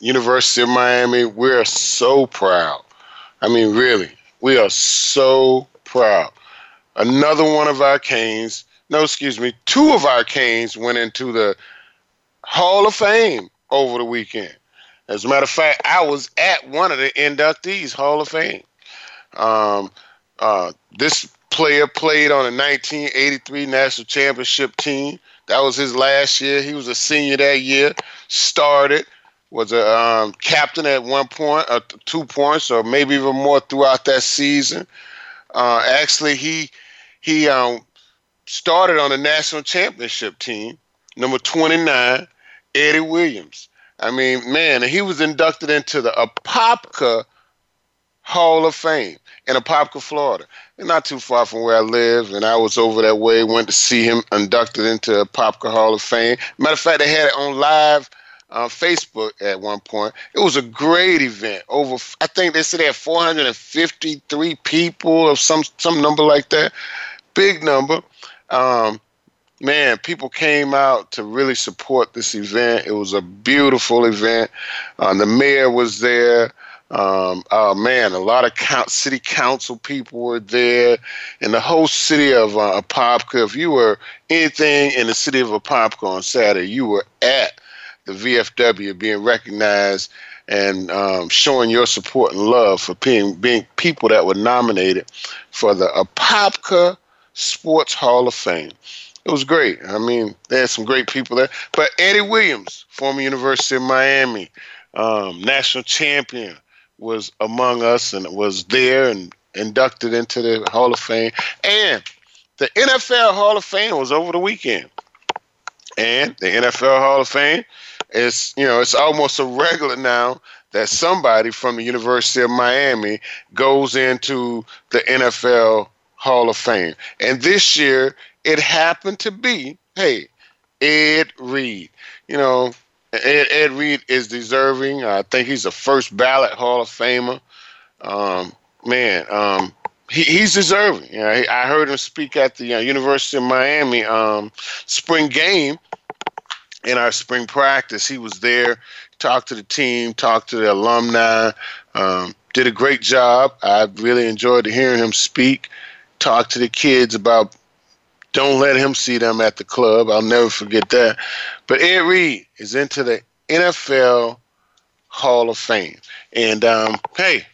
University of Miami, we're so proud. I mean, really, we are so proud. Another one of our Canes, no, excuse me, two of our Canes went into the Hall of Fame over the weekend. As a matter of fact, I was at one of the inductees, Hall of Fame. Um, uh, this player played on a 1983 national championship team. That was his last year. He was a senior that year. Started, was a um, captain at one point, uh, two points, or maybe even more throughout that season. Uh, actually, he he um, started on the national championship team, number 29, Eddie Williams. I mean, man, he was inducted into the Apopka Hall of Fame in Apopka, Florida. not too far from where I live, and I was over that way, went to see him inducted into Apopka Hall of Fame. Matter of fact, they had it on live uh, Facebook at one point. It was a great event. Over, I think they said they had 453 people or some some number like that. Big number. Um, man, people came out to really support this event. It was a beautiful event. Uh, the mayor was there. Um, oh man, a lot of count, city council people were there, and the whole city of uh, Apopka. If you were anything in the city of Apopka on Saturday, you were at the VFW being recognized and um, showing your support and love for being, being people that were nominated for the Apopka Sports Hall of Fame. It was great. I mean, they had some great people there. But Eddie Williams, former University of Miami, um, national champion, was among us and was there and inducted into the Hall of Fame. And the NFL Hall of Fame was over the weekend. And the NFL Hall of Fame is, you know, it's almost a regular now that somebody from the University of Miami goes into the NFL Hall of Fame. And this year it happened to be, hey, Ed Reed. You know, Ed, Ed Reed is deserving. I think he's a first ballot Hall of Famer. Um, man, um, he, he's deserving. You know, I heard him speak at the uh, University of Miami um, spring game in our spring practice. He was there, talked to the team, talked to the alumni, um, did a great job. I really enjoyed hearing him speak, talk to the kids about don't let him see them at the club. I'll never forget that. But Ed Reed is into the NFL Hall of Fame. And um, hey,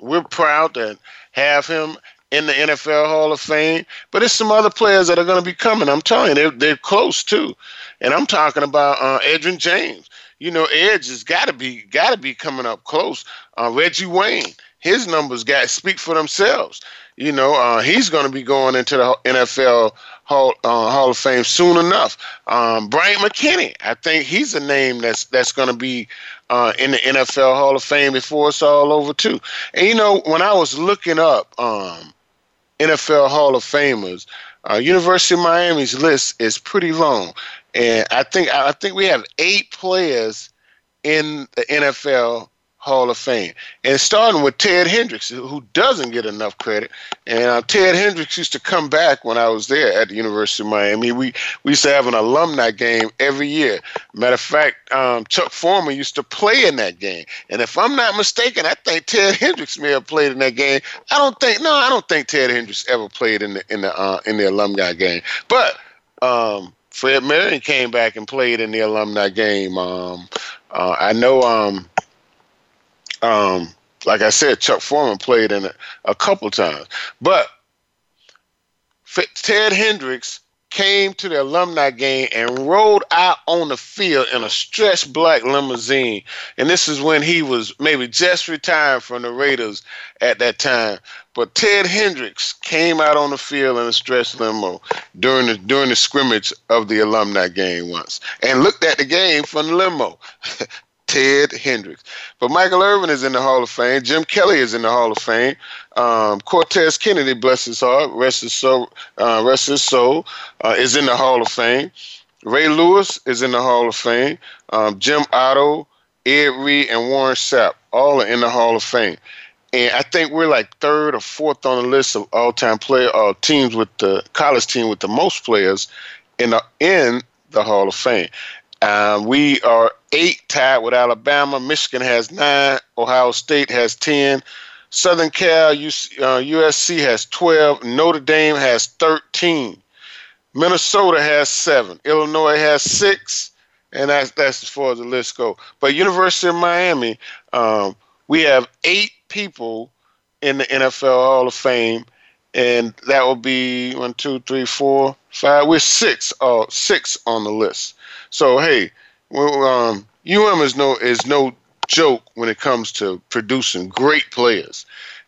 we're proud to have him in the NFL Hall of Fame. But there's some other players that are going to be coming. I'm telling you, they're, they're close too. And I'm talking about uh, James. You know, Edge has got to be got to be coming up close. Uh, Reggie Wayne, his numbers got speak for themselves. You know, uh, he's going to be going into the NFL Hall, uh, Hall of Fame soon enough. Um, Bryant McKinnie, I think he's a name that's that's going to be uh, in the NFL Hall of Fame before it's all over too. And you know, when I was looking up um, NFL Hall of Famers, uh, University of Miami's list is pretty long, and I think I think we have eight players in the NFL Hall of Fame. And starting with Ted Hendricks, who doesn't get enough credit. And uh, Ted Hendricks used to come back when I was there at the University of Miami. We, we used to have an alumni game every year. Matter of fact, um, Chuck Foreman used to play in that game. And if I'm not mistaken, I think Ted Hendricks may have played in that game. I don't think, no, I don't think Ted Hendricks ever played in the, in the, uh, in the alumni game. But, um, Fred Marion came back and played in the alumni game. Um, uh, I know um, um, like I said, Chuck Foreman played in it a couple times. But Ted Hendricks came to the alumni game and rode out on the field in a stretch black limousine. And this is when he was maybe just retired from the Raiders at that time. But Ted Hendricks came out on the field in a stretch limo during the during the scrimmage of the alumni game once and looked at the game from the limo. Ted Hendricks. But Michael Irvin is in the Hall of Fame. Jim Kelly is in the Hall of Fame. Um, Cortez Kennedy, bless his heart, rest his soul, uh, rest his soul, uh, is in the Hall of Fame. Ray Lewis is in the Hall of Fame. Um, Jim Otto, Ed Reed, and Warren Sapp all are in the Hall of Fame. And I think we're like third or fourth on the list of all-time player uh, teams with the college team with the most players in the in the Hall of Fame. Um, we are eight tied with Alabama. Michigan has nine. Ohio State has ten. Southern Cal, UC, uh, USC has 12. Notre Dame has 13. Minnesota has seven. Illinois has six. And that's, that's as far as the list goes. But University of Miami, um, we have eight people in the NFL Hall of Fame. And that will be one, two, three, four, five. We're six, uh, six on the list. So hey, well, um, UM is no is no joke when it comes to producing great players.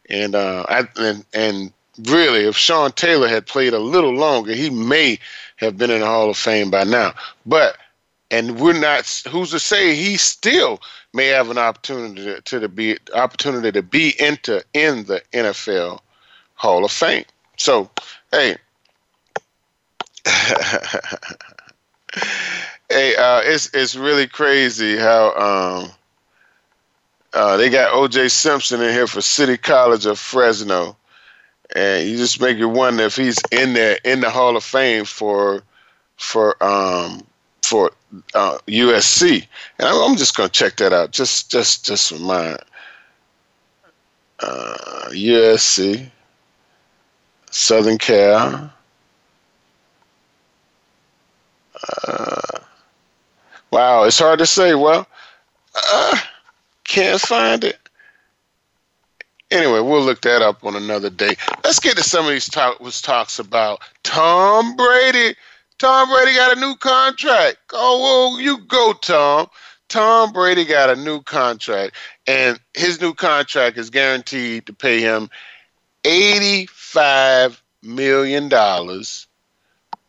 And uh, I, and and really, if Sean Taylor had played a little longer, he may have been in the Hall of Fame by now. But and we're not. Who's to say he still may have an opportunity to, to be opportunity to be into in the NFL Hall of Fame. So, hey. hey, uh, it's it's really crazy how um, uh, they got O.J. Simpson in here for City College of Fresno, and you just make you wonder if he's in there in the Hall of Fame for for um, for uh, USC. And I'm, I'm just gonna check that out just just just for my uh, USC, Southern Cal. Uh, wow, it's hard to say. Well, uh, can't find it. Anyway, we'll look that up on another day. Let's get to some of these talk talks about Tom Brady. Tom Brady got a new contract. Oh, well, you go, Tom. Tom Brady got a new contract, and his new contract is guaranteed to pay him $85 million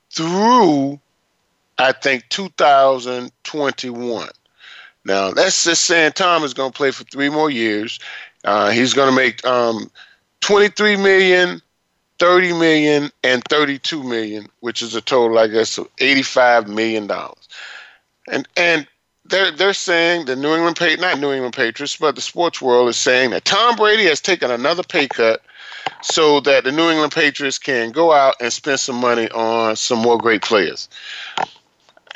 through, I think, 2021. Now that's just saying Tom is going to play for three more years. Uh, he's going to make um, 23 million, 30 million, and 32 million, which is a total, I guess, of 85 million dollars. And and they're they're saying the New England Patriots, not New England Patriots, but the sports world is saying that Tom Brady has taken another pay cut so that the New England Patriots can go out and spend some money on some more great players.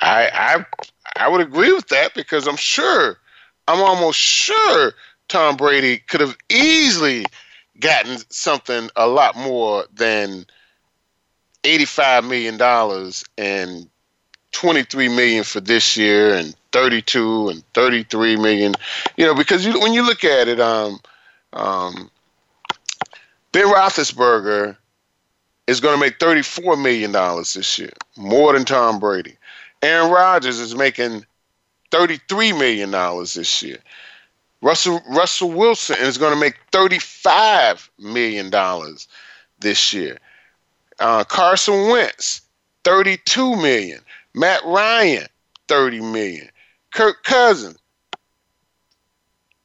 I I would agree with that because I'm sure, I'm almost sure Tom Brady could have easily gotten something a lot more than $85 million and 23 million for this year and 32 and 33 million. You know because you, when you look at it um, um, ben roethlisberger is going to make 34 million dollars this year more than tom brady Aaron Rodgers is making $33 million this year. Russell Russell Wilson is going to make $35 million this year. Uh, Carson Wentz, 32 million. Matt Ryan, 30 million. Kirk Cousins,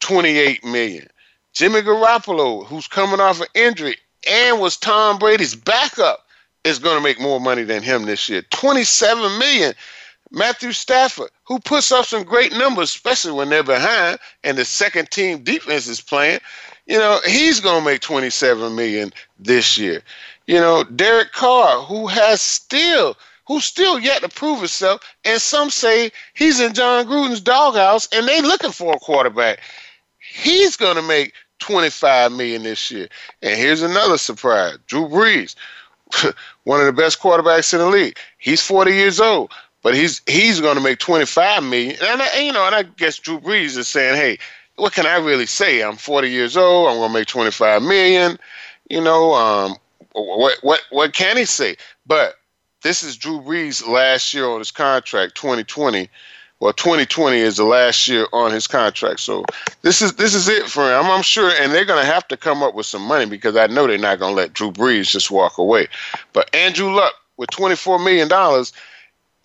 28 million. Jimmy Garoppolo, who's coming off an injury and was Tom Brady's backup, is going to make more money than him this year. 27 million. Matthew Stafford, who puts up some great numbers, especially when they're behind and the second team defense is playing, you know, he's going to make 27 million this year. You know, Derek Carr, who has still who's still yet to prove himself, and some say he's in Jon Gruden's doghouse and they looking for a quarterback. He's going to make 25 million this year. And here's another surprise. Drew Brees, one of the best quarterbacks in the league. He's 40 years old but he's he's going to make 25 million. And I, you know, and I guess Drew Brees is saying, "Hey, what can I really say? I'm 40 years old. I'm going to make 25 million. You know, um, what what what can he say? But this is Drew Brees' last year on his contract, 2020. Well, 2020 is the last year on his contract, so this is this is it for him. I'm, I'm sure, and they're going to have to come up with some money because I know they're not going to let Drew Brees just walk away. But Andrew Luck with 24 million dollars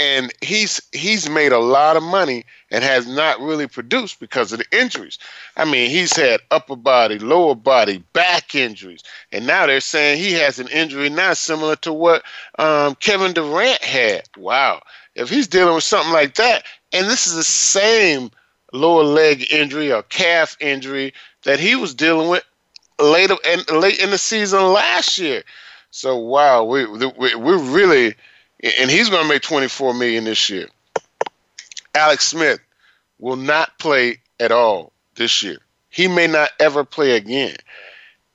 and he's he's made a lot of money and has not really produced because of the injuries. I mean, he's had upper body, lower body, back injuries, and now they're saying he has an injury now similar to what um, Kevin Durant had. Wow, if he's dealing with something like that, and this is the same lower leg injury or calf injury that he was dealing with later and late in the season last year. So wow, we, we we're really and he's going to make 24 million this year. Alex Smith will not play at all this year. He may not ever play again.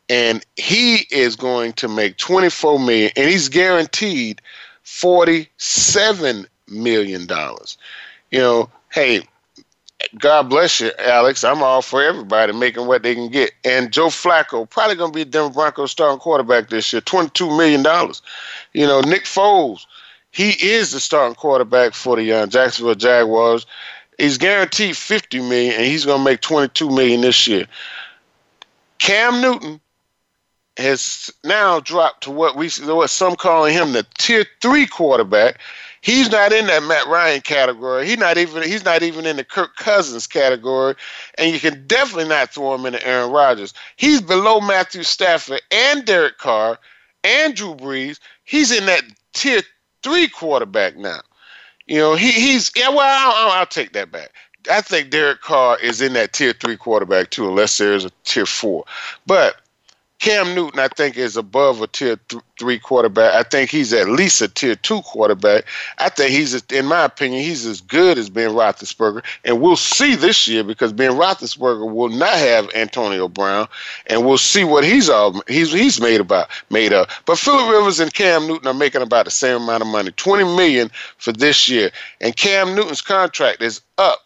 And he is going to make 24 million and he's guaranteed 47 million dollars. You know, hey, God bless you, Alex. I'm all for everybody making what they can get. And Joe Flacco, probably going to be Denver Broncos starting quarterback this year, $22 million. You know, Nick Foles, he is the starting quarterback for the uh, Jacksonville Jaguars. He's guaranteed 50 million, and he's going to make 22 million this year. Cam Newton has now dropped to what we what some calling him the tier three quarterback. He's not in that Matt Ryan category. He's not even he's not even in the Kirk Cousins category, and you can definitely not throw him into Aaron Rodgers. He's below Matthew Stafford and Derek Carr and Drew Brees. He's in that tier three quarterback now. You know, he he's yeah. Well, I'll, I'll, take that back. I think Derek Carr is in that tier three quarterback too, unless there's a tier four. But Cam Newton, I think, is above a tier th- three quarterback. I think he's at least a tier two quarterback. I think he's, in my opinion, he's as good as Ben Roethlisberger. And we'll see this year because Ben Roethlisberger will not have Antonio Brown, and we'll see what he's all he's he's made about made up. But Philip Rivers and Cam Newton are making about the same amount of money, twenty million for this year. And Cam Newton's contract is up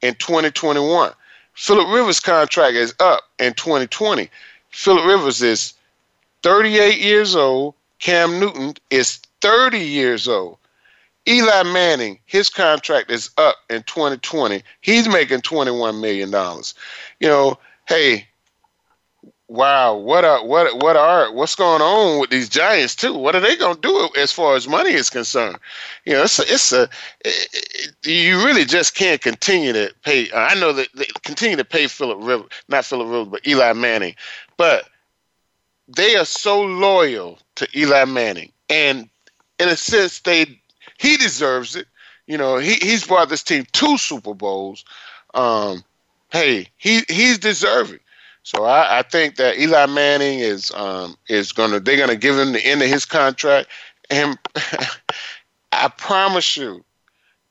in 2021. Philip Rivers' contract is up in 2020. Philip Rivers is 38 years old. Cam Newton is 30 years old. Eli Manning, his contract is up in 2020. He's making 21 million dollars. You know, hey, wow, what are what what are what's going on with these Giants too? What are they going to do as far as money is concerned? You know, it's a, it's a it, you really just can't continue to pay. I know that they continue to pay Philip Rivers, not Philip Rivers, but Eli Manning but they are so loyal to Eli Manning, and in a sense, they he deserves it. You know, he he's brought this team two Super Bowls. Um, hey, he he's deserving. So I, I think that Eli Manning is um, is gonna they're gonna give him the end of his contract, and I promise you,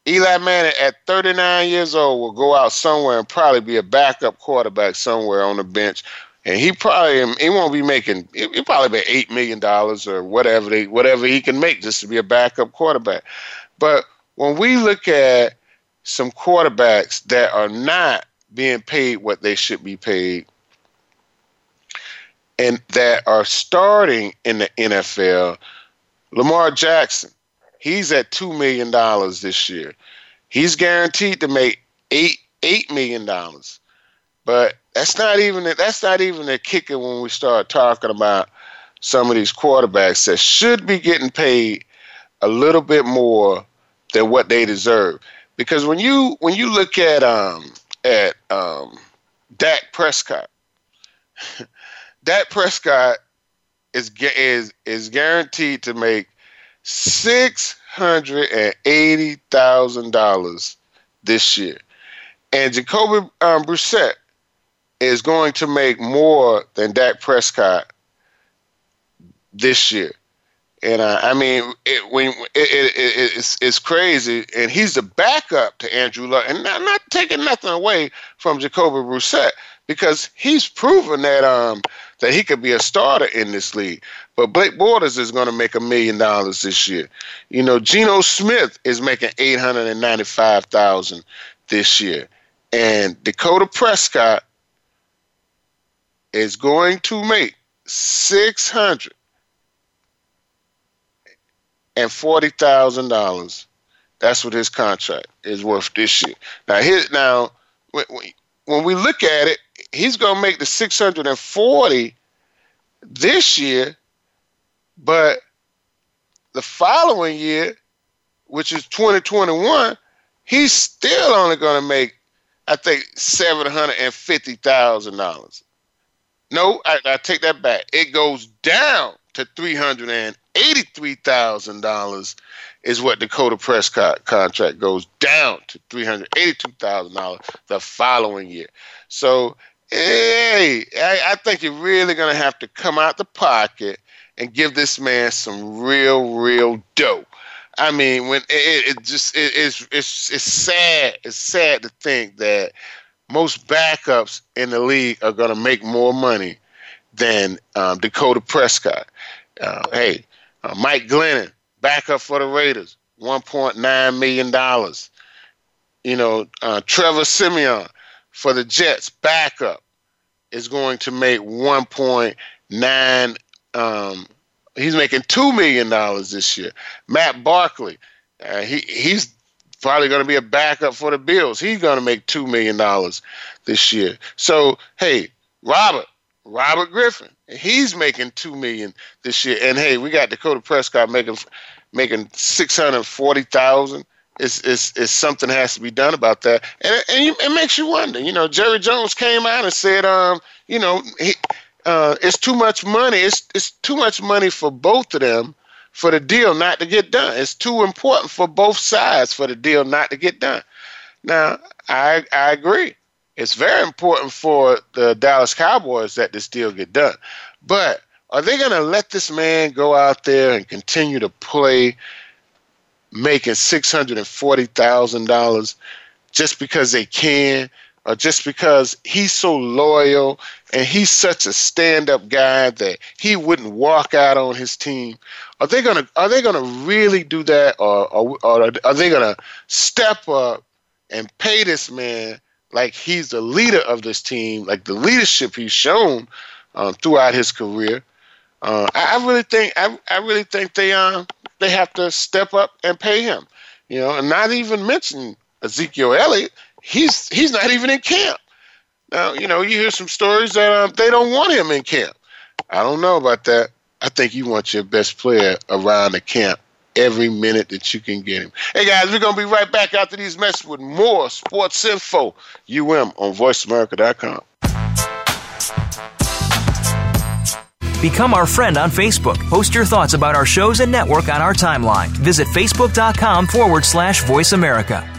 Eli Manning at 39 years old will go out somewhere and probably be a backup quarterback somewhere on the bench and he probably um, he won't be making he probably be eight million dollars or whatever they whatever he can make just to be a backup quarterback. But when we look at some quarterbacks that are not being paid what they should be paid and that are starting in the NFL, Lamar Jackson, he's at two million dollars this year. He's guaranteed to make eight eight million dollars. But that's not even that's not even the kicker when we start talking about some of these quarterbacks that should be getting paid a little bit more than what they deserve. Because when you when you look at um at um Dak Prescott, Dak Prescott is is is guaranteed to make six hundred and eighty thousand dollars this year, and Jacoby um, Brissett is going to make more than Dak Prescott this year. And uh, I mean, it, when it, it, it's it's crazy, and he's the backup to Andrew Luck, and not, not taking nothing away from Jacoby Brissett because he's proven that um that he could be a starter in this league. But Blake Bortles is going to make a million dollars this year. You know, Geno Smith is making eight hundred and ninety-five thousand this year, and Dakota Prescott is going to make six hundred and forty thousand dollars. That's what his contract is worth this year. Now, now when, we look at it, he's going to make the six hundred and forty this year, but the following year, which is 2021, he's still only going to make, I think, seven hundred and fifty thousand dollars. No, I, I take that back. It goes down to three hundred and eighty-three thousand dollars is what Dakota Prescott contract goes down to three hundred eighty-two thousand dollars the following year. So, hey, I, I think you're really gonna have to come out the pocket and give this man some real, real dough. I mean, when it, it just it, it's it's it's sad. It's sad to think that most backups in the league are going to make more money than um, Dakota Prescott. Uh, hey, uh, Mike Glennon, backup for the Raiders, one point nine million dollars. You know, uh, Trevor Siemian for the Jets, backup, is going to make one point nine. Um, he's making two million dollars this year. Matt Barkley, uh, he he's probably going to be a backup for the Bills. He's going to make two million dollars this year. So hey, Robert, Robert Griffin, he's making two million this year. And hey, we got Dakota Prescott making making six hundred forty thousand. It's, it's, it's something has to be done about that, and, and it makes you wonder. You know, Jerry Jones came out and said, um, you know, he, uh, it's too much money. It's it's too much money for both of them for the deal not to get done. It's too important for both sides for the deal not to get done. Now, I I agree. It's very important for the Dallas Cowboys that this deal get done. But are they going to let this man go out there and continue to play making $640,000 just because they can? or just because he's so loyal and he's such a stand-up guy that he wouldn't walk out on his team are they gonna are they gonna really do that or, or, or are they gonna step up and pay this man like he's the leader of this team like the leadership he's shown um, throughout his career uh, I, I, really think I, I really think they uh, they have to step up and pay him you know and not even mention Ezekiel Elliott he's he's not even in camp. Now, you know, you hear some stories that um, they don't want him in camp. I don't know about that. I think you want your best player around the camp every minute that you can get him. Hey guys, we're gonna be right back after these messages with more sports info. UM on VoiceAmerica.com. Become our friend on Facebook. Post your thoughts about our shows and network on our timeline. Visit facebook.com forward slash voice America.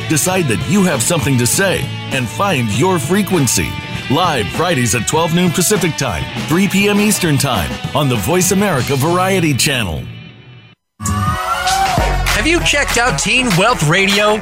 decide that you have something to say, and find your frequency. Live Fridays at 12 noon Pacific Time, 3 p.m. Eastern Time on the Voice America Variety Channel. Have you checked out Teen Wealth Radio?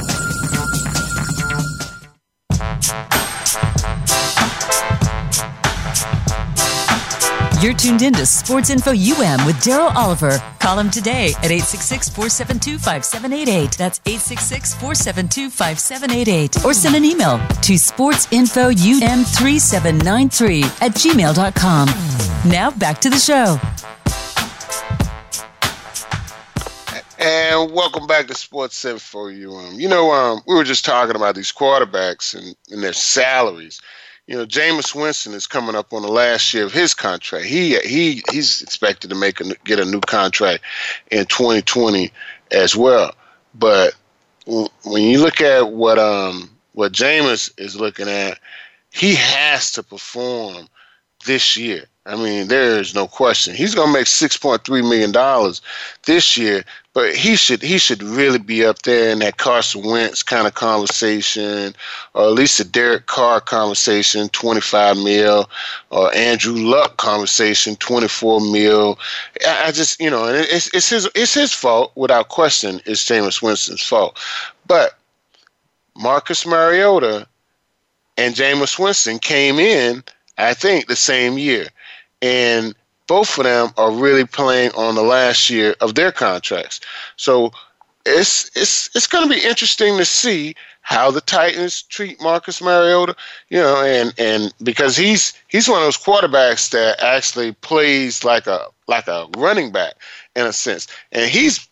You're tuned in to Sports Info UM with Daryl Oliver. Call him today at 866 472 5788. That's 866 472 5788. Or send an email to sportsinfoum3793 at gmail.com. Now back to the show. And welcome back to Sports Info UM. You know, um, we were just talking about these quarterbacks and, and their salaries you know, Jameis Winston is coming up on the last year of his contract. He he he's expected to make a, get a new contract in 2020 as well. But when you look at what um what Jameis is looking at, he has to perform this year. I mean, there is no question. He's going to make six point three million dollars this year, but he should he should really be up there in that Carson Wentz kind of conversation, or at least a Derek Carr conversation, twenty five mil, or Andrew Luck conversation, twenty four mil. I, just you know, and it's it's his it's his fault without question. It's Jameis Winston's fault, but Marcus Mariota and Jameis Winston came in, I think, the same year and both of them are really playing on the last year of their contracts. So it's it's it's going to be interesting to see how the Titans treat Marcus Mariota, you know, and and because he's he's one of those quarterbacks that actually plays like a like a running back in a sense, and he's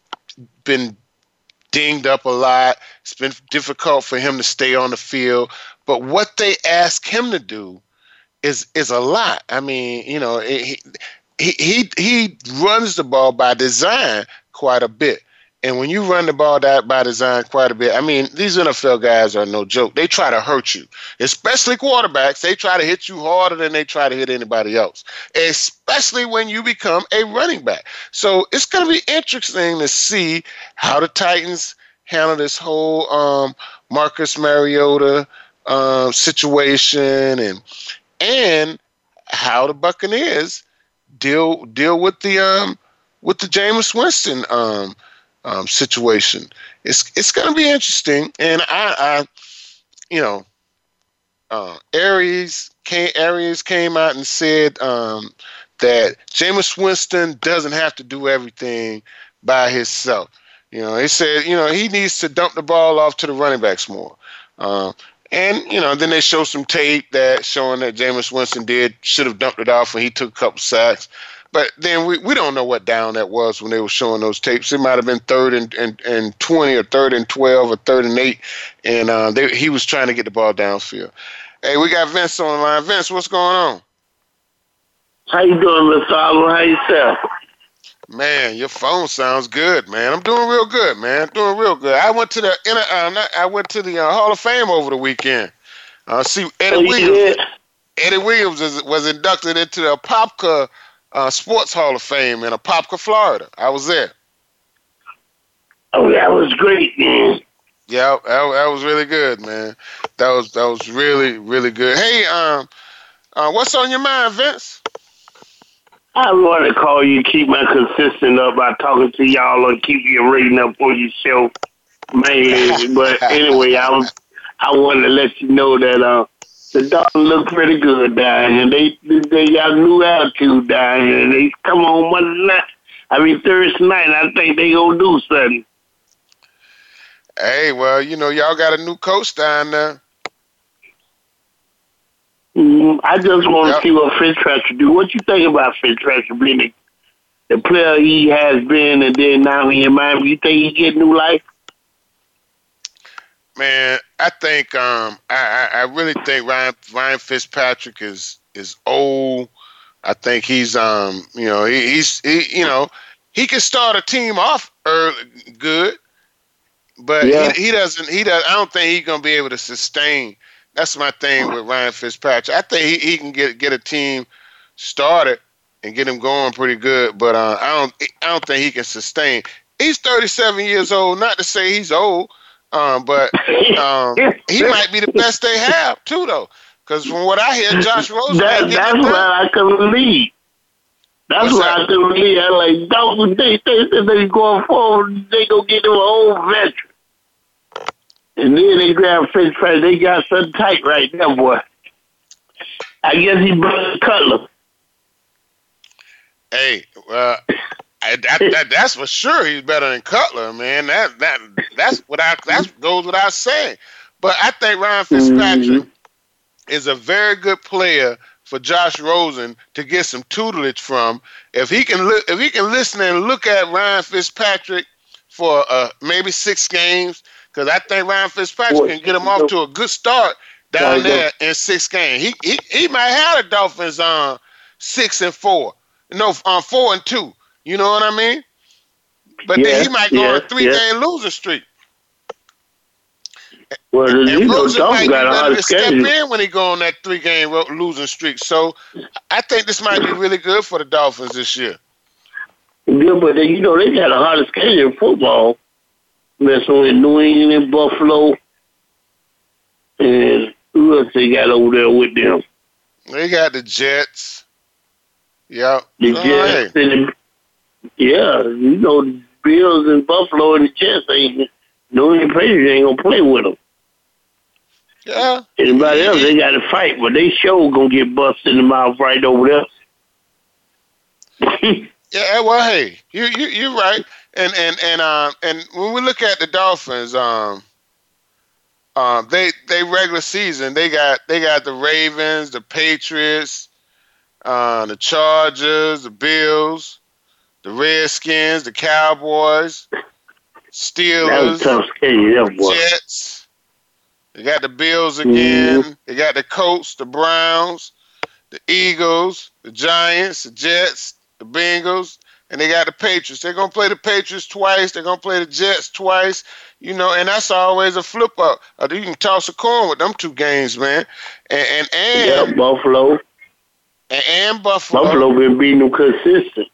been dinged up a lot. It's been difficult for him to stay on the field, but what they ask him to do is is a lot. I mean, you know, he he he, he runs the ball by design quite a bit. And when you run the ball that by design quite a bit, I mean, these NFL guys are no joke. They try to hurt you, especially quarterbacks. They try to hit you harder than they try to hit anybody else, especially when you become a running back. So it's going to be interesting to see how the Titans handle this whole um, Marcus Mariota um, situation and and how the Buccaneers deal deal with the um with the Jameis Winston um, um situation. It's it's going to be interesting, and I, I you know, uh, Arians came Arians came out and said um, that Jameis Winston doesn't have to do everything by himself. You know, he said, you know, he needs to dump the ball off to the running backs more. Uh, and you know, then they show some tape that showing that Jameis Winston did should have dumped it off when he took a couple sacks. But then we, we don't know what down that was when they were showing those tapes. It might have been third and, and, and 20 or third and 12 or third and 8. And uh, they, he was trying to get the ball downfield. Hey, we got Vince on the line. Vince, what's going on? How you doing, Mr. Oliver? How you yourself? Man, your phone sounds good, man. I'm doing real good, man. Doing real good. I went to the uh, I went to the uh, Hall of Fame over the weekend. Uh, see Eddie oh, Williams. Eddie Williams is, was inducted into the Apopka uh, Sports Hall of Fame in Apopka, Florida. I was there. Oh, that was great, man. Yeah, that, that was really good, man. That was that was really really good. Hey, um, uh, what's on your mind, Vince? I want to call you, keep my consistent up by talking to y'all and keep your rating up on your show, man. but anyway, I was I wanted to let you know that uh, the dogs look pretty good down here. They they got a new attitude down here. They come on Monday night. I mean Thursday night. I think they gonna do something. Hey, well, you know, y'all got a new coach down there. Mm, I just want yep. to see what Fitzpatrick do. What you think about Fitzpatrick being the, the player he has been, and then now he in Miami? You think he get new life? Man, I think um, I, I really think Ryan Ryan Fitzpatrick is is old. I think he's um you know he, he's he you know he can start a team off early, good, but yeah. he, he doesn't he does I don't think he's gonna be able to sustain that's my thing with Ryan Fitzpatrick. I think he, he can get get a team started and get him going pretty good, but uh, I don't I don't think he can sustain. He's 37 years old. Not to say he's old, um, but um, he might be the best they have too, though. Because from what I hear, Josh Rosen. That, that's what I can believe. That's that? I can believe. I like don't they they they going forward. They gonna get them an old veteran. And then they grab French fries. They got something tight right there, boy. I guess he brought Cutler. Hey, well, I, that, that's for sure. He's better than Cutler, man. That that that's without that goes without saying. But I think Ryan Fitzpatrick mm-hmm. is a very good player for Josh Rosen to get some tutelage from. If he can, li- if he can listen and look at Ryan Fitzpatrick for uh, maybe six games, because I think Ryan Fitzpatrick can get him off to a good start down there in six games. He he he might have the Dolphins on uh, six and four, no, on uh, four and two. You know what I mean? But then he might go on a three game losing streak. Well, And you know, Dolphins got a hard to step schedule. in when he go on that three game losing streak. So I think this might be really good for the Dolphins this year. Yeah, but they, you know they got a harder schedule in football. Messing with New England, and Buffalo, and who else they got over there with them? They got the Jets. Yep. The Jets and the, yeah, you know the Bills and Buffalo and the Jets ain't New England Patriots ain't gonna play with them. yeah. Anybody else they got to fight, but they sure gonna get busted in the mouth right over there. Yeah, well, hey, you you you're right, and and and um and when we look at the Dolphins, um, um they they regular season they got they got the Ravens, the Patriots, uh, the Chargers, the Bills, the Redskins, the Cowboys, Steelers, a tough schedule, that boy. Jets. They got the Bills again. They got the Colts, the Browns, the Eagles, the Giants, the Jets, the Bengals, and they got the Patriots. They're gonna play the Patriots twice. They're gonna play the Jets twice. You know, and that's always a flip up. Uh, you can toss a coin with them two games, man. And and Yeah, Buffalo. and, and Buffalo. Buffalo been beating them consistent.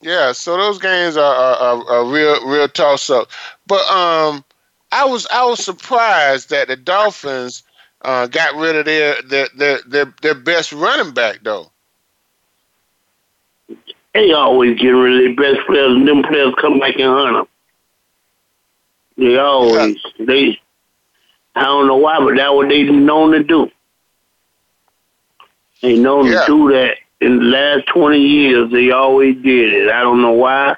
Yeah, so those games are are, are, are real real toss up. But um, I was I was surprised that the Dolphins uh, got rid of their their, their their their best running back though. They always get rid of their best players, and them players come back and hunt them. They always they. I don't know why, but that's what they known to do. They known Yeah. to do that in the last twenty years. They always did it. I don't know why.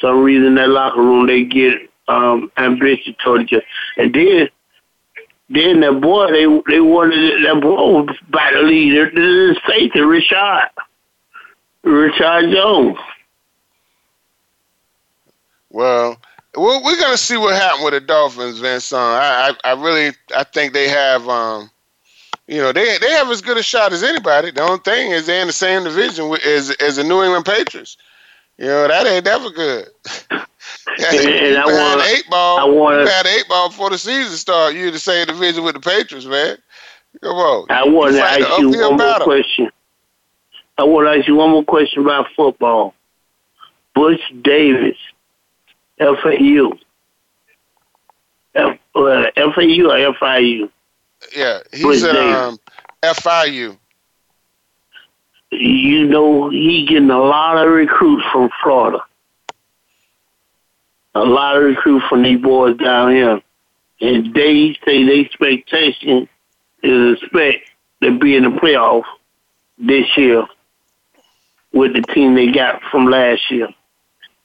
Some reason that locker room they get um ambitious toward you, and then then that boy they they wanted that boy was by the lead. They're, they're safety Richard. Reshad Jones. Well, we're, we're gonna see what happened with the Dolphins, Vincent. I, I I really I think they have um, you know they they have as good a shot as anybody. The only thing is they're in the same division with, as as the New England Patriots. You know that ain't never good. And- and I wanna- eight ball. I you had eight ball before the season started. You in the same division with the Patriots, man. Come on. I want to ask you one more battle. question. I want to ask you one more question about football. Butch Davis, FAU. F, uh, FAU or FIU? Yeah, he's at um, FIU. You know, he getting a lot of recruits from Florida. A lot of recruits from these boys down here. And they say their expectation is expect to be in the playoff this year with the team they got from last year.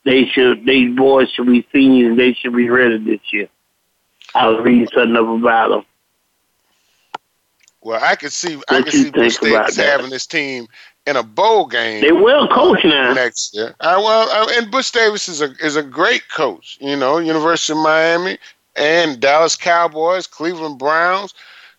They should these boys should be seniors, they should be ready this year. I was reading something up about them. Well, I could see I What could you see Davis that? having this team in a bowl game. They will coach now. next year. I, well, I, and Butch Davis is a is a great coach. You know, University of Miami and Dallas Cowboys, Cleveland Browns.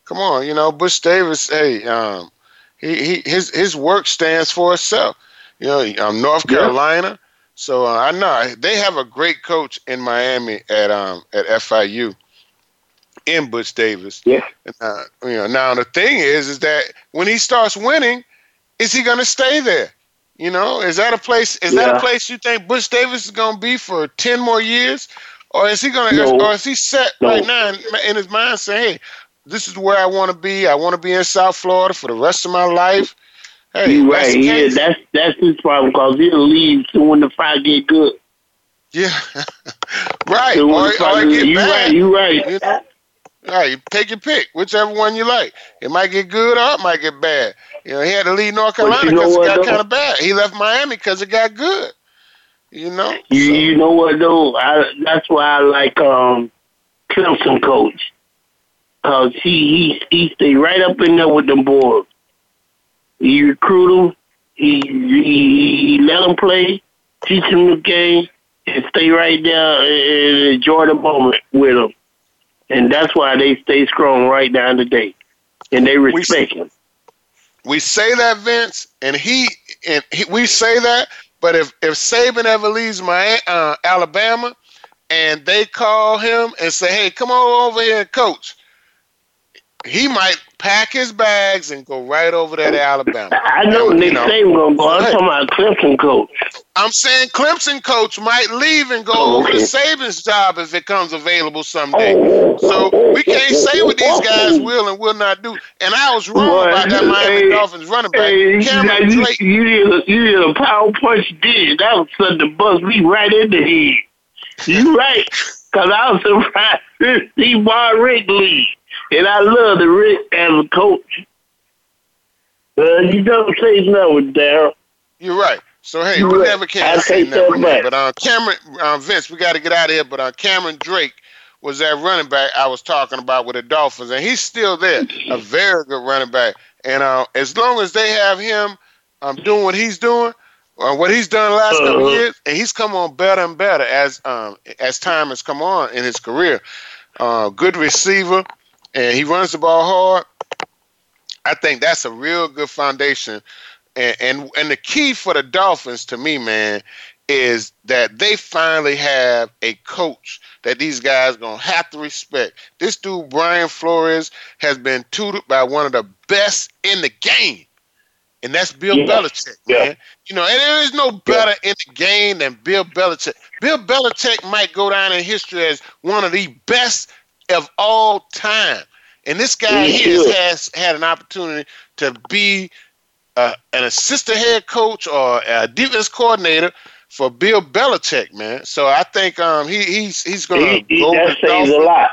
Come on, you know, Butch Davis. Hey, um, he, he his his work stands for itself. You know, um, North Yeah. Carolina. So uh, I know they have a great coach in Miami at um at FIU. In Butch Davis. Yeah. Uh, you know, now the thing is, is that when he starts winning, is he going to stay there? You know, is that a place? Is that a place you think Butch Davis is going to be for ten more years, or is he going to, No. or is he set No. right now in, in his mind saying, "Hey, this is where I want to be. I want to be in South Florida for the rest of my life." Hey, You right. Yeah, that's that's his problem because he'll leave soon when the fight get good. yeah, right. Soon Or, get you bad. right. You right. You know? Right, you take your pick, whichever one you like. It might get good or it might get bad. You know, he had to leave North But you Carolina know because it got kind of bad. He left Miami because it got good. You know, You So- you know what though? I that's why I like um Clemson coach. Cause he he he stay right up in there with them boys. He recruit them. He he, he let them play, teach them the game, and stay right there and enjoy the moment with them. And that's why they stay strong right down to date. And they respect him. we say that Vince, and he and he, we say that. But if if Saban ever leaves my uh, Alabama, and they call him and say, "Hey, come on over here and coach," he might pack his bags and go right over there to Alabama. I know And, Nick you know, Saban gonna go. I'm talking about Clemson coach. I'm saying Clemson coach might leave and go Oh, over to. Saban's job if it comes available someday. Oh, So we can't say what these guys will and will not do. And I was wrong Boy, about that Miami hey, Dolphins running back. Hey, Cameron you, Drake. you, did a, you did a power punch did. That was something to buzz me right in the head. You right. Because I was surprised to see Bar Rick leave. And I love the Rick as a coach. Uh, you don't say nothing, Daryl. You're right. So hey, You're we right. never I can say that nothing. back. But uh, Cameron uh, Vince, we got to get out of here. But uh, Cameron Drake was that running back I was talking about with the Dolphins, and he's still there. A very good running back. And uh, as long as they have him um, doing what he's doing, uh, what he's done the last couple Uh-huh. years, and he's come on better and better as um, as time has come on in his career. Uh, good receiver, and he runs the ball hard. I think that's a real good foundation. And, and and the key for the Dolphins to me, man, is that they finally have a coach that these guys gonna have to respect. This dude Brian Flores has been tutored by one of the best in the game, and that's Bill Yeah. Belichick, Yeah. man. You know, and there is no better in the game than Bill Belichick. Bill Belichick might go down in history as one of the best of all time. And this guy He here has had an opportunity to be uh, an assistant head coach or a defense coordinator for Bill Belichick, man. So I think um, he, he's he's gonna He, he, go that with says a lot.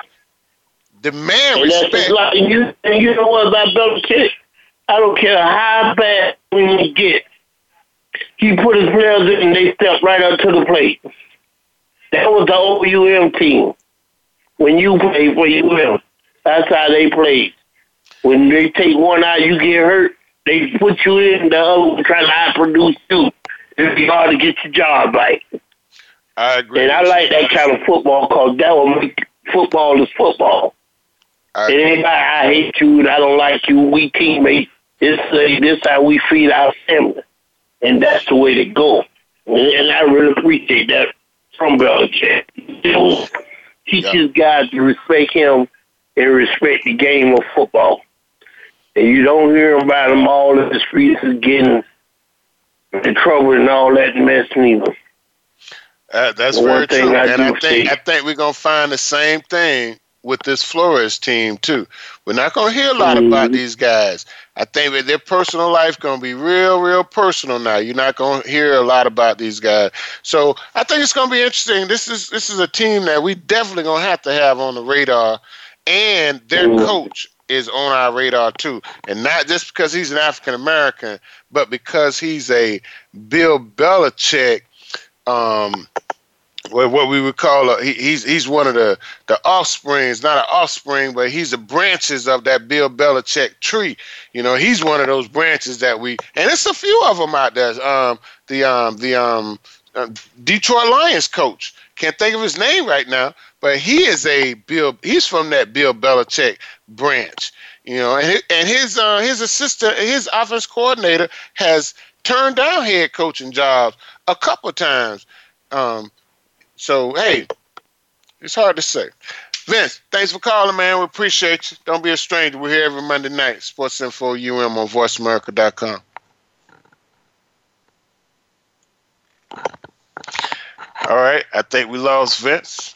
demand And respect. a lot. And you, and you know what about Belichick? I don't care how bad we get. He put his players in and they stepped right up to the plate. That was the OUM team. When you play for UM, that's how they play. When they take one out, you get hurt. They put you in, the other one try to outproduce you. It'd be hard to get your job right. I agree. And I like that kind of football because that will make football is football. I ain't about I hate you and I don't like you. We teammates. It's uh, this how we feed our family, and that's the way to go. And, and I really appreciate that from Belichick. He'll Teach Yeah. guys to respect him and respect the game of football. And you don't hear about them all in the streets getting in trouble and all that mess neither. Uh, that's One very thing true, I and do I think I think we're gonna find the same thing with this Flores team too. We're not gonna hear a lot about Mhm. these guys. I think that their personal life gonna be real, real personal now. You're not gonna hear a lot about these guys. So I think it's gonna be interesting. This is this is a team that we definitely gonna have to have on the radar, and their Mhm. coach is on our radar too, and not just because he's an African American, but because he's a Bill Belichick um, what we would call a, he, he's he's one of the the offsprings, not an offspring, but he's the branches of that Bill Belichick tree. You know, he's one of those branches that we and it's a few of them out there. Um, the um the um uh, Detroit Lions coach can't think of his name right now, but he is a Bill. He's from that Bill Belichick branch. You know, and his, and his uh, his assistant, his offense coordinator has turned down head coaching jobs a couple times. Um, so hey, it's hard to say. Vince, thanks for calling, man. We appreciate you. Don't be a stranger. We're here every Monday night. Sports Info UM on VoiceAmerica.com. All right, I think we lost Vince,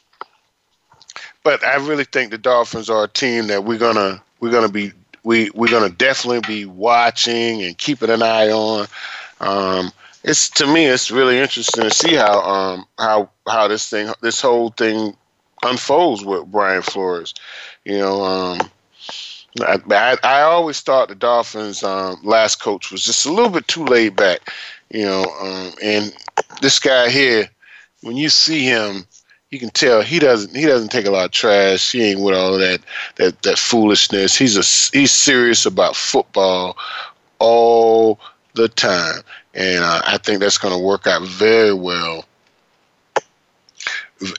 but I really think the Dolphins are a team that we're gonna we're gonna be we we're gonna definitely be watching and keeping an eye on. Um, it's to me, it's really interesting to see how um how how this thing this whole thing unfolds with Brian Flores. You know, um, I, I, I always thought the Dolphins' um, last coach was just a little bit too laid back. You know, um, and this guy here, when you see him, you can tell he doesn't he doesn't take a lot of trash. He ain't with all that that that foolishness. He's a he's serious about football all the time, and uh, I think that's going to work out very well,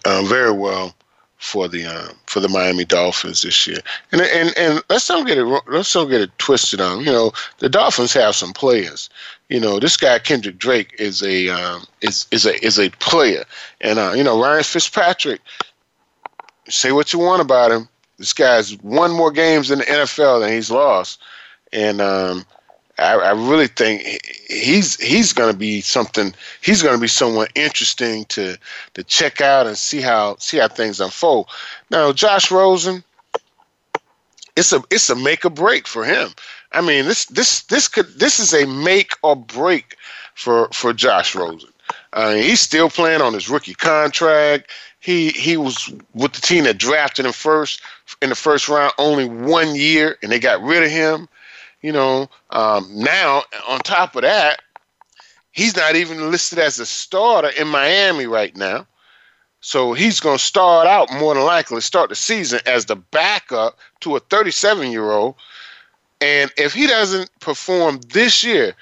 uh, very well for the um, for the Miami Dolphins this year. And and and let's don't get it let's don't get it twisted on. You know, the Dolphins have some players. You know, this guy Kendrick Drake is a um, is is a is a player, and uh, you know Ryan Fitzpatrick. Say what you want about him. This guy's won more games in the NFL than he's lost, and um, I, I really think he's he's going to be something. He's going to be someone interesting to to check out and see how see how things unfold. Now, Josh Rosen, it's a it's a make or break for him. I mean, this this this could this is a make or break for for Josh Rosen. Uh, he's still playing on his rookie contract. He he was with the team that drafted him first in the first round only one year, and they got rid of him. You know, um, now on top of that, he's not even listed as a starter in Miami right now. So he's going to start out more than likely, start the season as the backup to a 37 year old. And if he doesn't perform this year,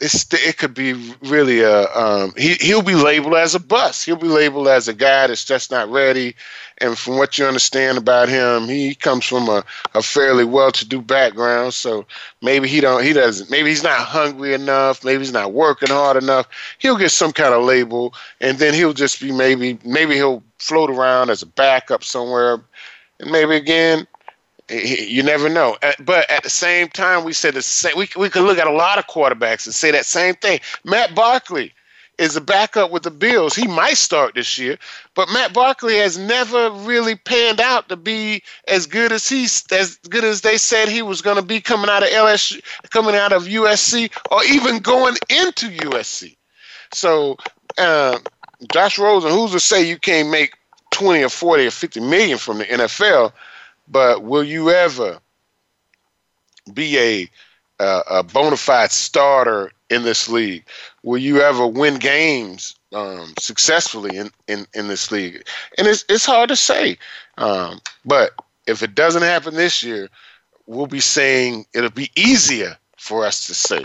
it's, it could be really a um, he he'll be labeled as a bust. He'll be labeled as a guy that's just not ready. And from what you understand about him, he comes from a, a fairly well-to-do background. So maybe he don't he doesn't maybe he's not hungry enough. Maybe he's not working hard enough. He'll get some kind of label, and then he'll just be maybe maybe he'll float around as a backup somewhere, and maybe again you never know. Uh, but at the same time, we said the same. We we could look at a lot of quarterbacks and say that same thing. Matt Barkley is a backup with the Bills. He might start this year, but Matt Barkley has never really panned out to be as good as he's as good as they said he was going to be coming out of LSU, coming out of USC, or even going into USC. So, uh, Josh Rosen, who's to say you can't make twenty or forty or fifty million from the NFL? But will you ever be a a bona fide starter in this league? Will you ever win games um, successfully in, in, in this league? And it's it's hard to say. Um, but if it doesn't happen this year, we'll be saying it'll be easier for us to say.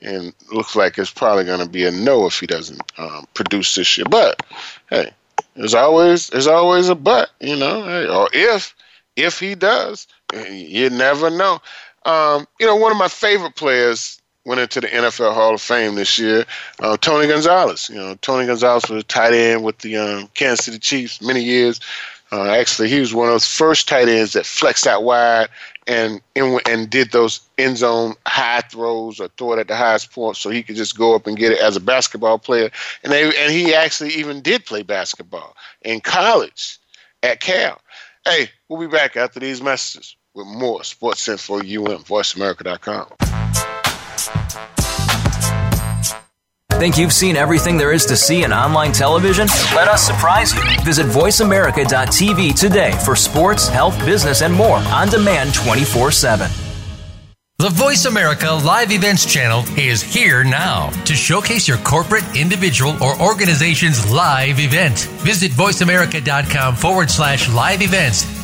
And looks like it's probably going to be a no if he doesn't um, produce this year. But hey, there's always there's always a but, you know, hey, or if if he does. You never know. Um, you know, one of my favorite players went into the NFL Hall of Fame this year, uh, Tony Gonzalez. You know, Tony Gonzalez was a tight end with the um, Kansas City Chiefs many years. Uh, actually, he was one of those first tight ends that flexed out wide and and, and did those end zone high throws or throw it at the highest point so he could just go up and get it as a basketball player. And they and he actually even did play basketball in college at Cal. Hey, we'll be back after these messages with more Sports Info UM, VoiceAmerica.com. Think you've seen everything there is to see in online television? Let us surprise you. Visit VoiceAmerica.tv today for sports, health, business, and more on demand 24 7. The Voice America Live Events channel is here now to showcase your corporate, individual, or organization's live event. Visit voiceamerica.com forward slash live events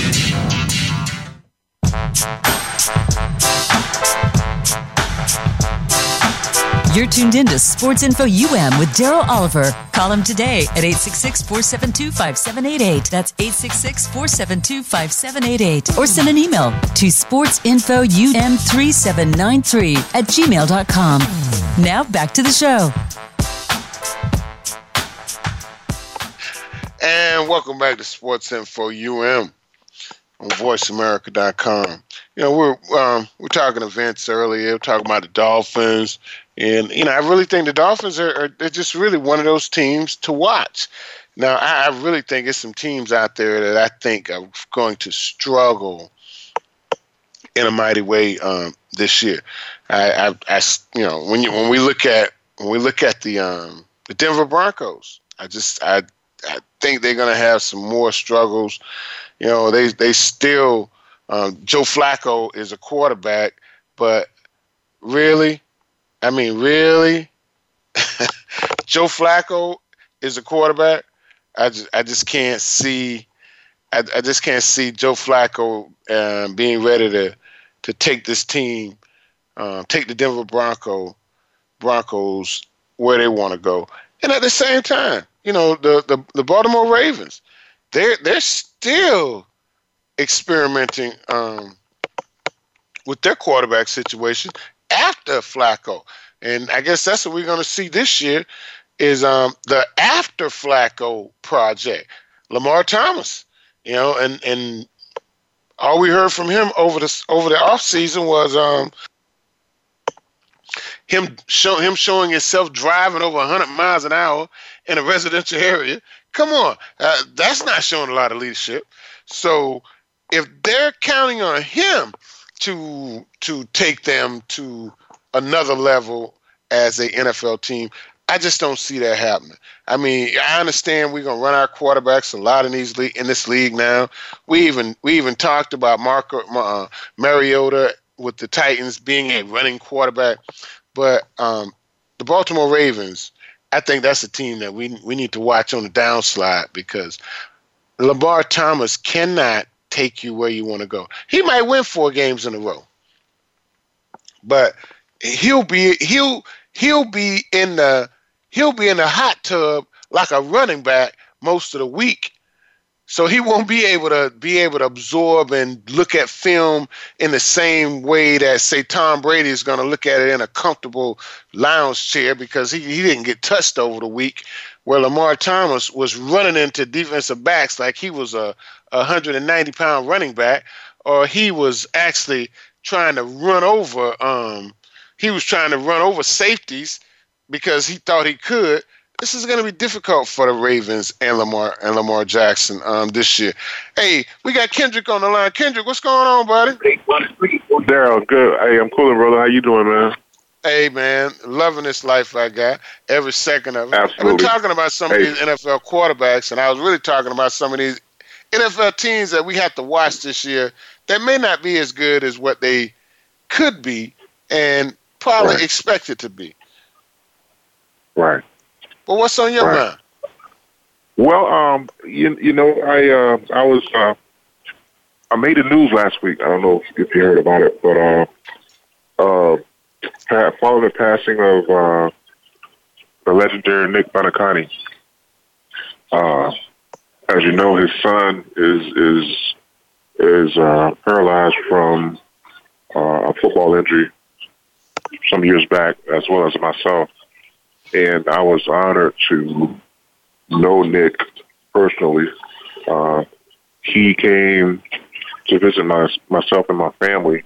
You're tuned in to Sports Info UM with Daryl Oliver. Call him today at 866 472 5788. That's 866 472 5788. Or send an email to sportsinfoum3793 at gmail.com. Now back to the show. And welcome back to Sports Info UM. on VoiceAmerica.com. You know, we're um, we're talking events earlier, we're talking about the Dolphins, and you know, I really think the Dolphins are, are they're just really one of those teams to watch. Now, I, I really think there's some teams out there that I think are going to struggle in a mighty way um, this year. I, I, I, you know, when you when we look at when we look at the um, the Denver Broncos, I just I I think they're going to have some more struggles. You know, they they still um, Joe Flacco is a quarterback, but really, I mean, really, Joe Flacco is a quarterback. I just I just can't see. I, I just can't see Joe Flacco um, being ready to to take this team, uh, take the Denver Bronco Broncos where they want to go. And at the same time, you know, the, the, the Baltimore Ravens, they're they're still experimenting um, with their quarterback situation after Flacco. And I guess that's what we're going to see this year is um, the after Flacco project. Lamar Thomas, you know, and and all we heard from him over the over the off season was um, him show him showing himself driving over 100 miles an hour in a residential area. Come on, uh, that's not showing a lot of leadership. So if they're counting on him to to take them to another level as a NFL team, I just don't see that happening. I mean, I understand we're gonna run our quarterbacks a lot in these in this league now. We even we even talked about Marco uh, Mariota with the Titans being a running quarterback, but um, the Baltimore Ravens, I think that's a team that we we need to watch on the downslide because Lamar Thomas cannot take you where you want to go. He might win four games in a row, but he'll be he'll he'll be in the he'll be in the hot tub like a running back most of the week. So he won't be able to be able to absorb and look at film in the same way that say Tom Brady is going to look at it in a comfortable lounge chair because he, he didn't get touched over the week where Lamar Thomas was running into defensive backs like he was a, a 190 pound running back or he was actually trying to run over um he was trying to run over safeties because he thought he could. This is going to be difficult for the Ravens and Lamar and Lamar Jackson um, this year. Hey, we got Kendrick on the line. Kendrick, what's going on, buddy? Daryl, good. Hey, I'm cool, brother. How you doing, man? Hey man, loving this life I got every second of it. Absolutely. I've been talking about some hey. of these NFL quarterbacks, and I was really talking about some of these NFL teams that we have to watch this year that may not be as good as what they could be, and probably Right. expected to be. Right. But what's on your Right. mind? Well, um, you you know, I uh, I was uh, I made the news last week. I don't know if, you heard about it, but uh, uh, following the passing of uh, the legendary Nick Buoniconti, uh, as you know, his son is is is uh, paralyzed from uh, a football injury some years back, as well as myself, and I was honored to know Nick personally. Uh, he came to visit my, myself and my family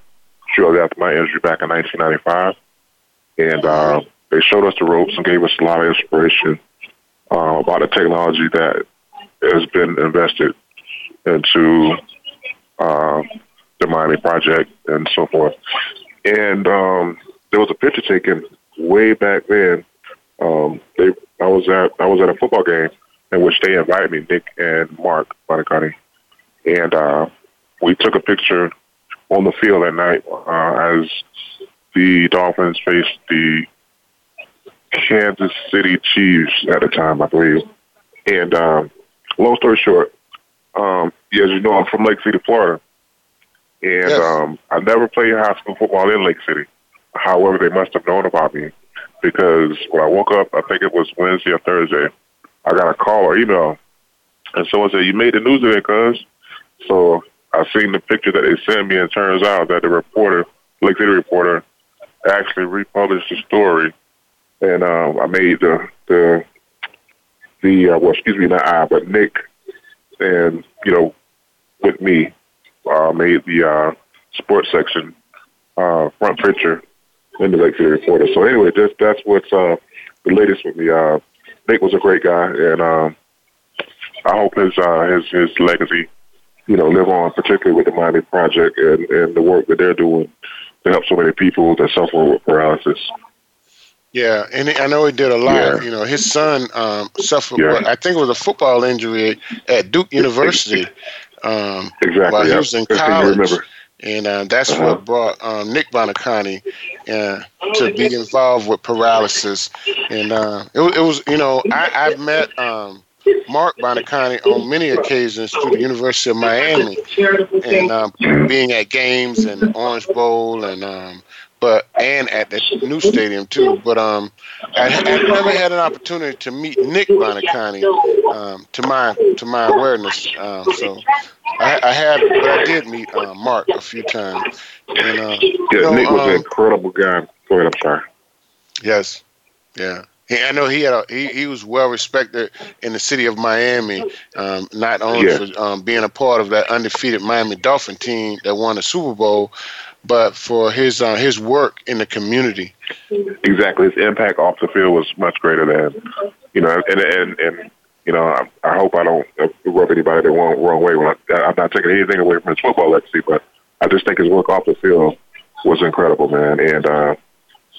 shortly after my injury back in 1995, and uh, they showed us the ropes and gave us a lot of inspiration uh, about the technology that has been invested into uh, the Miami project and so forth. And um, there was a picture taken way back then um, they I was at I was at a football game in which they invited me, Nick and Mark Buoniconti, and uh, we took a picture on the field at night uh, as the Dolphins faced the Kansas City Chiefs at the time, I believe. And um, long story short, um, yeah, as you know, I'm from Lake City, Florida, and Yes. um, I never played high school football in Lake City. However, they must have known about me because when I woke up, I think it was Wednesday or Thursday, I got a call or email, and someone said, "You made the news today, cuz." So I seen the picture that they sent me, and it turns out that the reporter, Lake City reporter, actually republished the story, and um, I made the the the uh, well, excuse me, not I, but Nick, and you know, with me, uh, made the uh, sports section uh, front picture in the Lake City Reporter. So anyway, that's that's what's uh, the latest with me. Uh, Nick was a great guy, and uh, I hope his uh, his his legacy, you know, live on, particularly with the Miami Project and, and the work that they're doing to help so many people that suffer with paralysis. Yeah, and I know he did a lot. Yeah. You know, his son um, suffered, yeah. what, I think it was a football injury at Duke University um, exactly, while he was in college. And uh, that's uh-huh. what brought um, Nick Buoniconti uh, to be involved with paralysis. And uh, it, it, was, you know, I, I've met um, Mark Buoniconti on many occasions through the University of Miami and um, being at games and Orange Bowl and um, but and at the new stadium too. But um, I, I never had an opportunity to meet Nick Buoniconti um, to my to my awareness. Um, so I, I had, but I did meet uh, Mark a few times. And, uh, yeah, you know, Nick was um, an incredible guy. Go ahead, I'm sorry. Yes, yeah. I know he had a, he, he was well respected in the city of Miami, um, not only yeah. for um, being a part of that undefeated Miami Dolphin team that won the Super Bowl, but for his uh, his work in the community. Exactly, his impact off the field was much greater than you know, and and and you know, I, I hope I don't rub anybody the wrong wrong way. When I, I'm not taking anything away from his football legacy, but I just think his work off the field was incredible, man. And uh,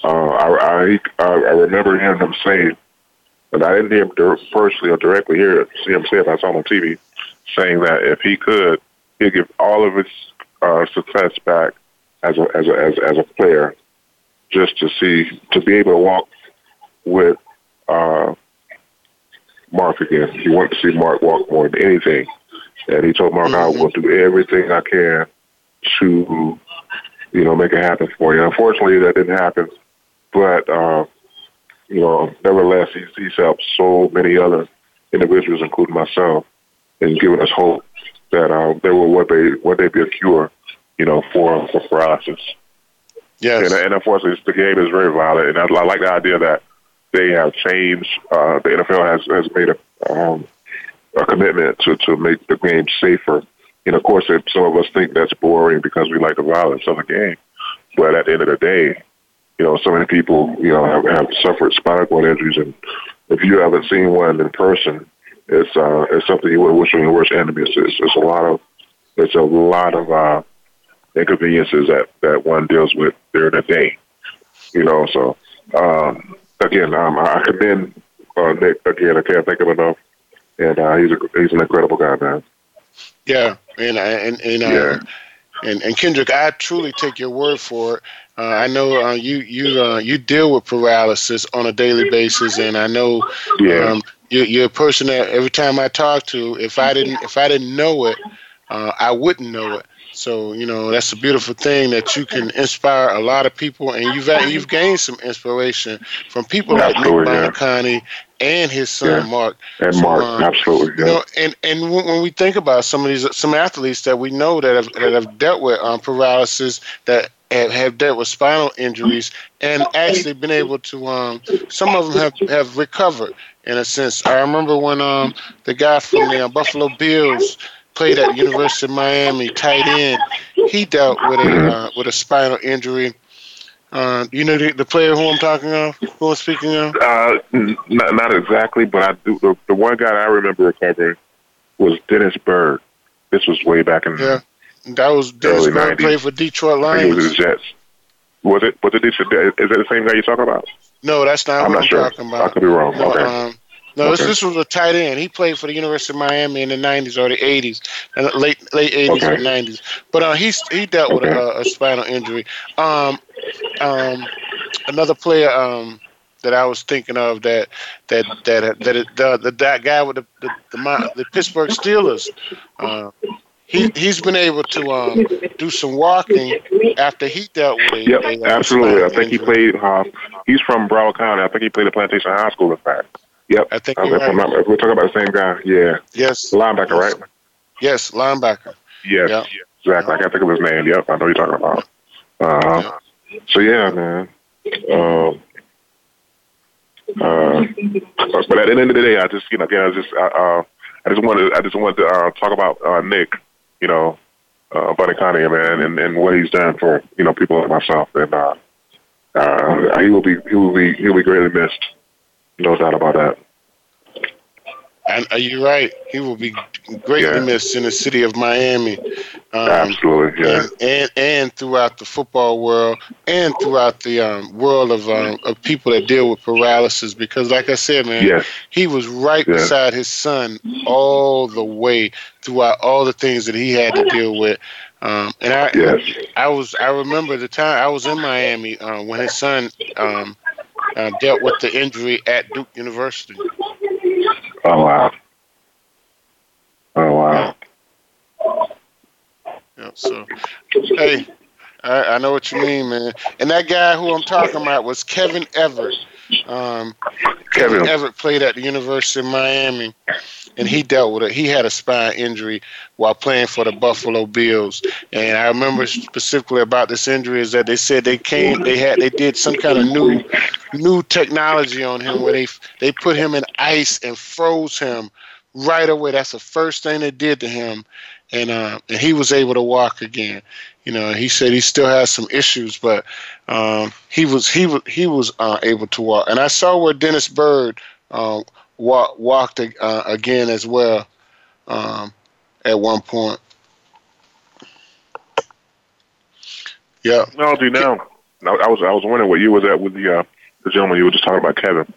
uh, I, I I remember hearing him say, and I didn't hear him personally or directly hear see him say it. I saw him on TV saying that if he could, he'd give all of his uh, success back as a as a as, as a player, just to see to be able to walk with uh, Mark again. He wanted to see Mark walk more than anything, and he told Mark, mm-hmm. "I will do everything I can to, you know, make it happen for you." Unfortunately, that didn't happen, but uh, you know, nevertheless, he's, he's helped so many other individuals, including myself, in giving us hope that uh, there will one day one day be a cure you know, for for paralysis. Yes. And, and unfortunately, the game is very violent, and I, I like the idea that they have changed. Uh, the NFL has has made a um, a commitment to to make the game safer. And of course, if some of us think that's boring because we like the violence of the game, but at the end of the day, you know, so many people, you know, have, have suffered spinal cord injuries, and if you haven't seen one in person, it's uh, it's something you would wish on your worst enemy. It's, it's, it's a lot of it's a lot of uh, inconveniences that that one deals with during the day. You know, so um, again, um, I commend uh, Nick again. I can't thank him enough, and uh, he's a he's an incredible guy, man. Yeah, and and and uh, yeah. and, and Kendrick, I truly take your word for it. Uh, I know uh, you you uh, you deal with paralysis on a daily basis, and I know yeah. um, you, you're a person that every time I talk to, if I didn't if I didn't know it, uh, I wouldn't know it. So you know that's a beautiful thing that you can inspire a lot of people, and you've you've gained some inspiration from people like Nick Buoniconti and his son yeah. Mark. And so, Mark, um, absolutely. Yeah. You know, and and when we think about some of these some athletes that we know that have that have dealt with um, paralysis, that have, have dealt with spinal injuries, and actually been able to um, some of them have have recovered in a sense. I remember when um the guy from the uh, Buffalo Bills played at University of Miami, tight end. He dealt with a uh, with a spinal injury. Uh, you know the, the, player who I'm talking of, who I'm speaking of. Uh, not, not exactly, but I do. The, the one guy I remember recovering was Dennis Byrd. This was way back in yeah. That was Dennis Byrd played for Detroit Lions. He was the Jets. Was it? Was it? Is it the same guy you're talking about? No, that's not I'm what not I'm sure. talking about. I could be wrong. No, okay. Um, no, okay. this, this was a tight end. He played for the University of Miami in the '90s or the '80s, and late late '80s okay. or '90s. But uh, he he dealt okay. with a, a, spinal injury. Um, um, another player um, that I was thinking of that that that that the, the that guy with the the, the, the Pittsburgh Steelers. Uh, he he's been able to um, do some walking after he dealt with yep, absolutely. I think injury. he played. Uh, he's from Broward County. I think he played at Plantation High School. In fact. Yep. I think I, you're right. not, we're talking about the same guy. Yeah. Yes. Linebacker, yes. right? Yes, linebacker. Yes. Yep. Exactly. I can't think of his name. Yep. I know you're talking about. Uh, yep. So yeah, man. Um, uh, but at the end of the day, I just you know again I just uh, I just wanted I just wanted to uh, talk about uh, Nick. You know, uh, Buoniconti, man, and, and what he's done for you know people like myself, and uh, uh, he will be he will be he will be greatly missed. No doubt about that. And are you right? He will be greatly yeah. missed in the city of Miami. Um, Absolutely, yeah. And, and, and throughout the football world, and throughout the um, world of um, of people that deal with paralysis. Because, like I said, man, yes. he was right yes. beside his son all the way throughout all the things that he had to deal with. Um, and I, yes. I was, I remember the time I was in Miami uh, when his son um, uh, dealt with the injury at Duke University. Oh wow! Oh wow! Yeah, so, hey, I, I, know what you mean, man. And that guy who I'm talking about was Kevin Everett. Um, Kevin. Kevin Everett played at the University of Miami, and he dealt with it. He had a spine injury while playing for the Buffalo Bills. And I remember specifically about this injury is that they said they came, they had, they did some kind of new, new technology on him where they they put him in ice and froze him right away. That's the first thing they did to him, and uh, and he was able to walk again. You know, he said he still has some issues, but um, he was he was he was uh, able to walk. And I saw where Dennis Byrd uh, walk, walked uh, again as well um, at one point. Yeah. No, do now. I was I was wondering what you was at with the uh, the gentleman you were just talking about, Kevin,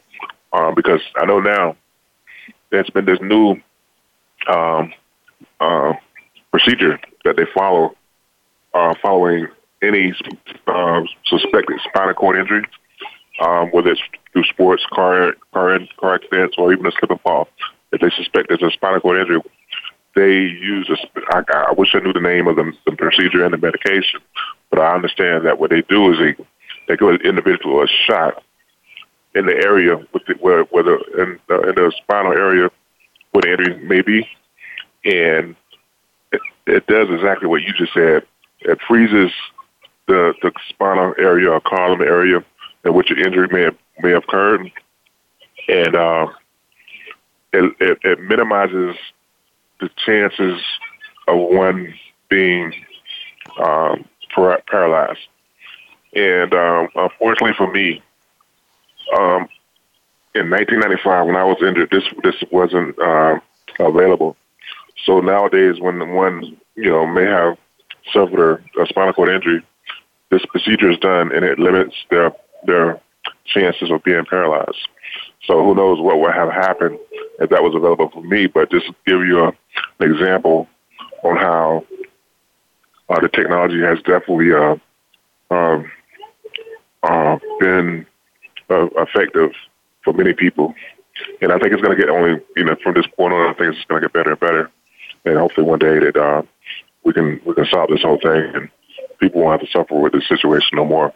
uh, because I know now there's been this new um, uh, procedure that they follow uh, following any uh, suspected spinal cord injury, um, whether it's through sports, car, car, car accidents, or even a slip and fall. If they suspect there's a spinal cord injury, they use a. I, I wish I knew the name of the, the procedure and the medication, but I understand that what they do is they they give an individual a shot in the area with the, where where the in, uh, in the spinal area where the injury may be, and it, it does exactly what you just said. It freezes the the spinal area or column area in which an injury may have, may have occurred, and uh, it, it, it minimizes the chances of one being um, par- paralyzed. And um, unfortunately for me, um, in 1995 when I was injured, this this wasn't uh, available. So nowadays, when one you know may have suffered a spinal cord injury, this procedure is done and it limits their their chances of being paralyzed. So who knows what would have happened if that was available for me? But just to give you a, an example on how uh, the technology has definitely uh, uh, uh, been uh, effective for many people. And I think it's going to get only, you know, from this point on, I think it's going to get better and better. And hopefully one day that uh, we can we can solve this whole thing and people won't have to suffer with this situation no more.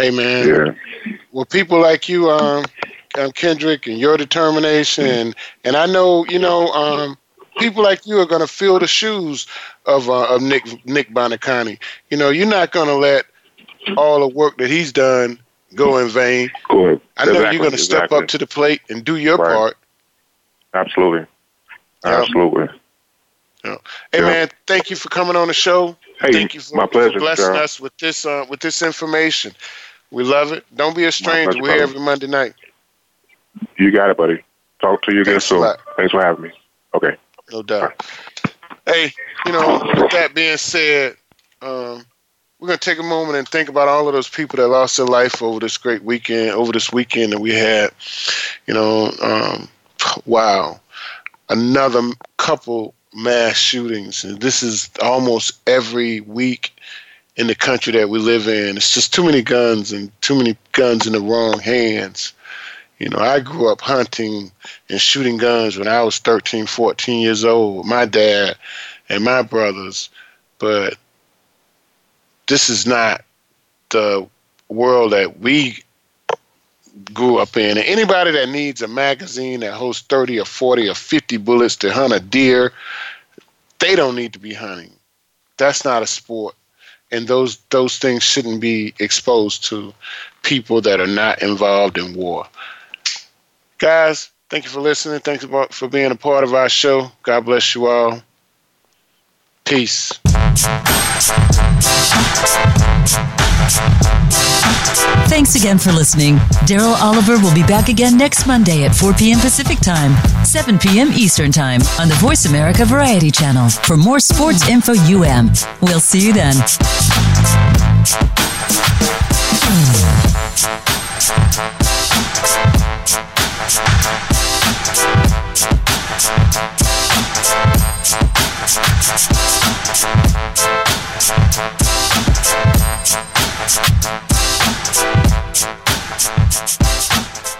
Hey man, yeah. well, people like you, um, um, Kendrick, and your determination, and, and I know you know, um, people like you are going to fill the shoes of uh, of Nick Nick Buoniconti. You know, you're not going to let all the work that he's done go in vain. Go ahead. I know exactly. you're going to step exactly. up to the plate and do your right. part. Absolutely, absolutely. Yeah. Hey man, thank you for coming on the show. Hey, thank you for, my pleasure, for blessing us with this uh, with this information. We love it. Don't be a stranger. Pleasure, We're here every Monday night. You got it, buddy. Talk to you again soon. Thanks for having me. Okay. No doubt. Hey, you know, with that being said, um, we're gonna take a moment and think about all of those people that lost their life over this great weekend, over this weekend that we had. You know, um, wow, another couple mass shootings. And this is almost every week in the country that we live in. It's just too many guns and too many guns in the wrong hands. You know, I grew up hunting and shooting guns when I was 13, 14 years old my dad and my brothers. But this is not the world that we grew up in. And anybody that needs a magazine that holds 30 or 40 or 50 bullets to hunt a deer, they don't need to be hunting. That's not a sport. And those those things shouldn't be exposed to people that are not involved in war. Guys, thank you for listening. Thanks for being a part of our show. God bless you all. Peace. Thanks again for listening. Daryl Oliver will be back again next Monday at 4 p.m. Pacific Time, 7 p.m. Eastern Time on the Voice America Variety Channel for more Sports Info UM. We'll see you then. Thank you. Thank you.